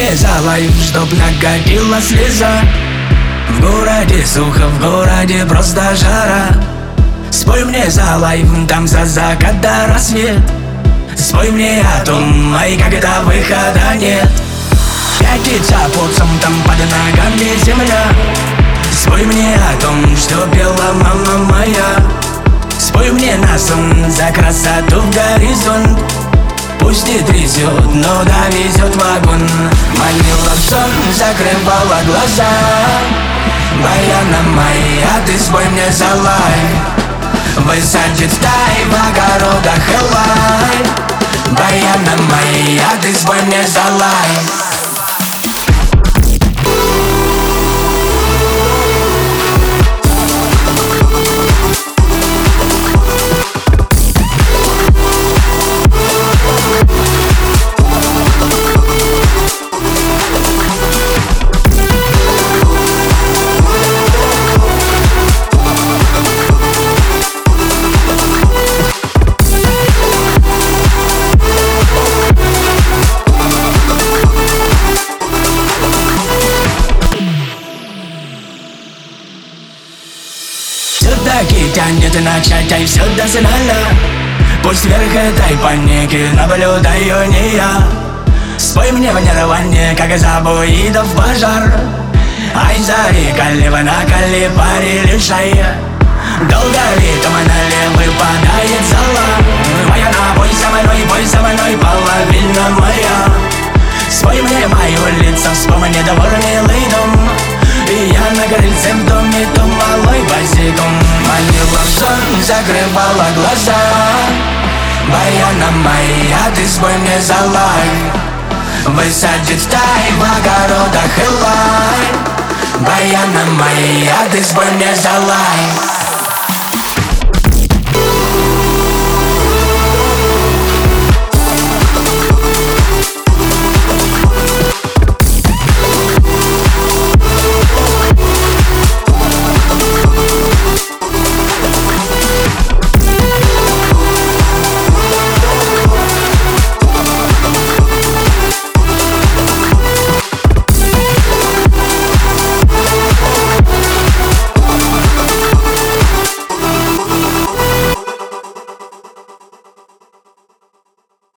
мне за лайф, чтоб накатила слеза. В городе сухо, в городе просто жара. Спой мне за лайф, там за закат до рассвет. Спой мне о том, ай, когда выхода нет. Пятится потом, там под ногами земля. Спой мне о том, что пела мама моя. Спой мне на сон за красоту в горизонт Пусть не трясет, но довезет вагон. Манила в сон, закрывала глаза. Баяна моя, ты спой мне за лайф Высадит стай в огородах Элай Баяна моя, ты спой мне за Все-таки тянет начать, ай, все дознально Пусть вверх этой паники наблюдаю не я Спой мне в нирване, как забуидов пожар. Ай, зари, калива на калибаре лишай. Долго ли там налево выпадает зала. На бой со мной, бой со мной, половина моя Спой мне мою лицо, вспомни двор милый дом И я на крыльце в доме, то малой босиком сон, закрывала глаза Баяна моя, ты спой мне за лайк Высадит стай в огородах и лай. Баяна моя, ты спой мне за лайк